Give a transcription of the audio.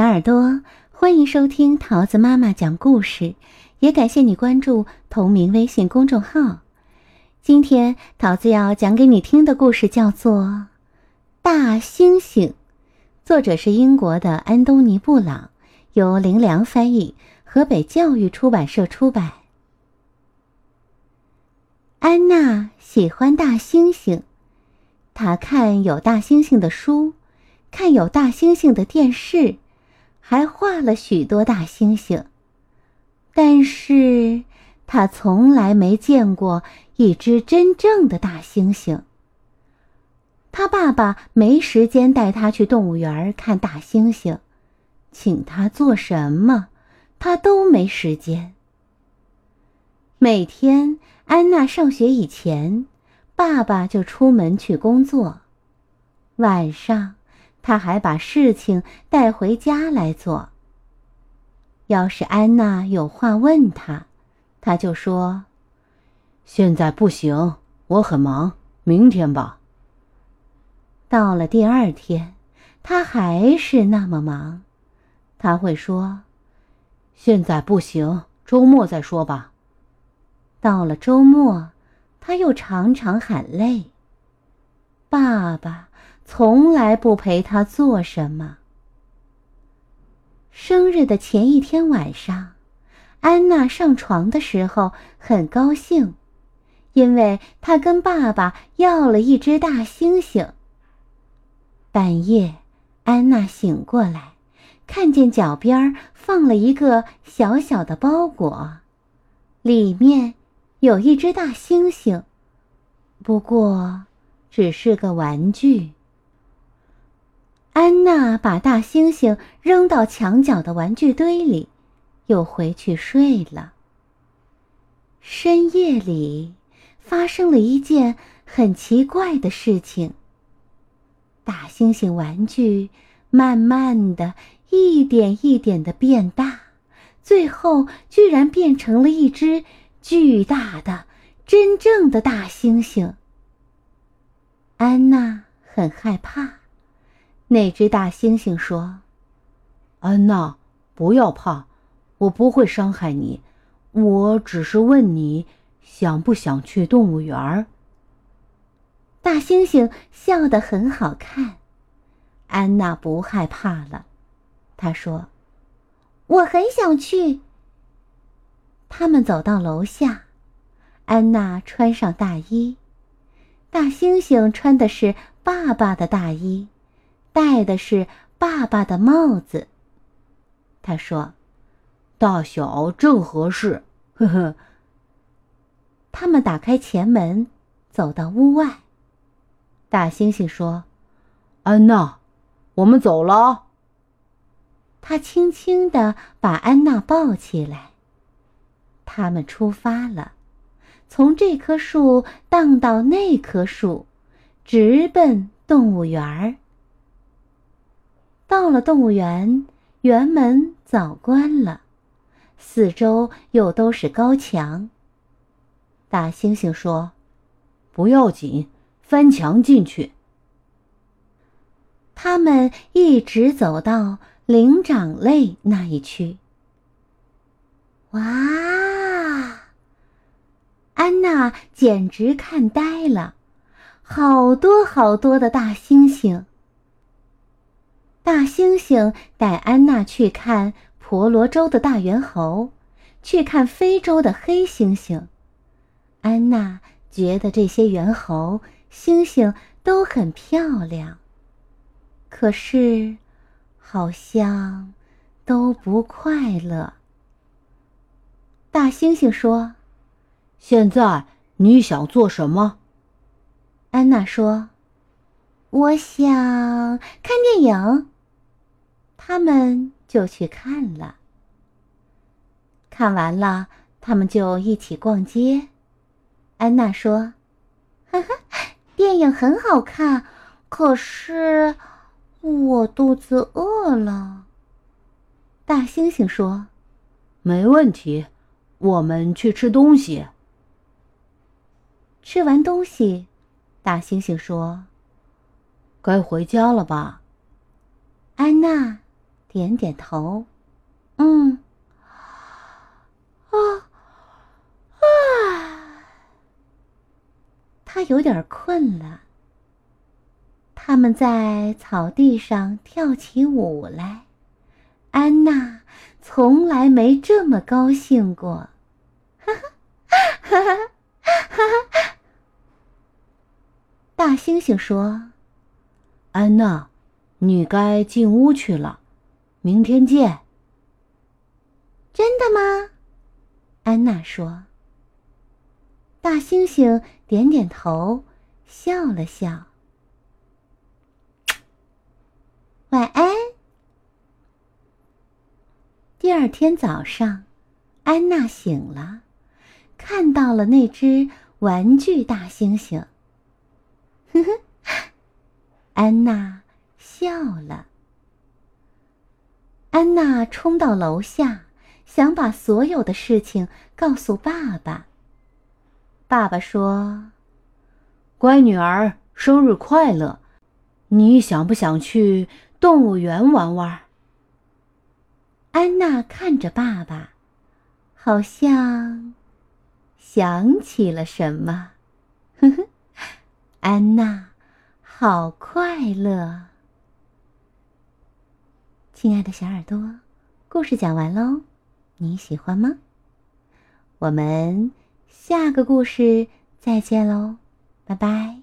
小耳朵，欢迎收听桃子妈妈讲故事，也感谢你关注同名微信公众号。今天桃子要讲给你听的故事叫做《大猩猩》，作者是英国的安东尼·布朗，由林良翻译，河北教育出版社出版。安娜喜欢大猩猩，她看有大猩猩的书，看有大猩猩的电视，还画了许多大猩猩。但是他从来没见过一只真正的大猩猩。他爸爸没时间带他去动物园看大猩猩，请他做什么，他都没时间。每天。安娜上学以前，爸爸就出门去工作。晚上，他还把事情带回家来做。要是安娜有话问他，他就说：“现在不行，我很忙，明天吧。”到了第二天，他还是那么忙，他会说：“现在不行，周末再说吧。”到了周末，他又常常喊累。爸爸从来不陪他做什么。生日的前一天晚上，安娜上床的时候很高兴，因为她跟爸爸要了一只大猩猩。半夜，安娜醒过来，看见脚边放了一个小小的包裹，里面。有一只大猩猩，不过只是个玩具。安娜把大猩猩扔到墙角的玩具堆里，又回去睡了。深夜里，发生了一件很奇怪的事情。大猩猩玩具慢慢的、一点一点的变大，最后居然变成了一只。巨大的、真正的大猩猩。安娜很害怕。那只大猩猩说：“安娜，不要怕，我不会伤害你。我只是问你，想不想去动物园？”大猩猩笑得很好看。安娜不害怕了。她说：“我很想去。”他们走到楼下，安娜穿上大衣，大猩猩穿的是爸爸的大衣，戴的是爸爸的帽子。他说：“大小正合适。”呵呵。他们打开前门，走到屋外。大猩猩说：“安娜，我们走了。”他轻轻地把安娜抱起来。他们出发了，从这棵树荡到那棵树，直奔动物园儿。到了动物园，园门早关了，四周又都是高墙。大猩猩说：“不要紧，翻墙进去。”他们一直走到灵长类那一区。哇！安娜简直看呆了，好多好多的大猩猩。大猩猩带安娜去看婆罗洲的大猿猴，去看非洲的黑猩猩。安娜觉得这些猿猴、猩猩都很漂亮，可是好像都不快乐。大猩猩说。现在你想做什么？安娜说：“我想看电影。”他们就去看了。看完了，他们就一起逛街。安娜说：“呵呵，电影很好看，可是我肚子饿了。”大猩猩说：“没问题，我们去吃东西。”吃完东西，大猩猩说：“该回家了吧？”安娜点点头，嗯，啊，啊，他有点困了。他们在草地上跳起舞来，安娜从来没这么高兴过，哈哈，哈哈，哈哈。大猩猩说：“安娜，你该进屋去了，明天见。”真的吗？安娜说。大猩猩点点头，笑了笑。晚安。第二天早上，安娜醒了，看到了那只玩具大猩猩。呵呵，安娜笑了。安娜冲到楼下，想把所有的事情告诉爸爸。爸爸说：“乖女儿，生日快乐！你想不想去动物园玩玩？”安娜看着爸爸，好像想起了什么。呵呵。安娜，好快乐！亲爱的小耳朵，故事讲完喽，你喜欢吗？我们下个故事再见喽，拜拜。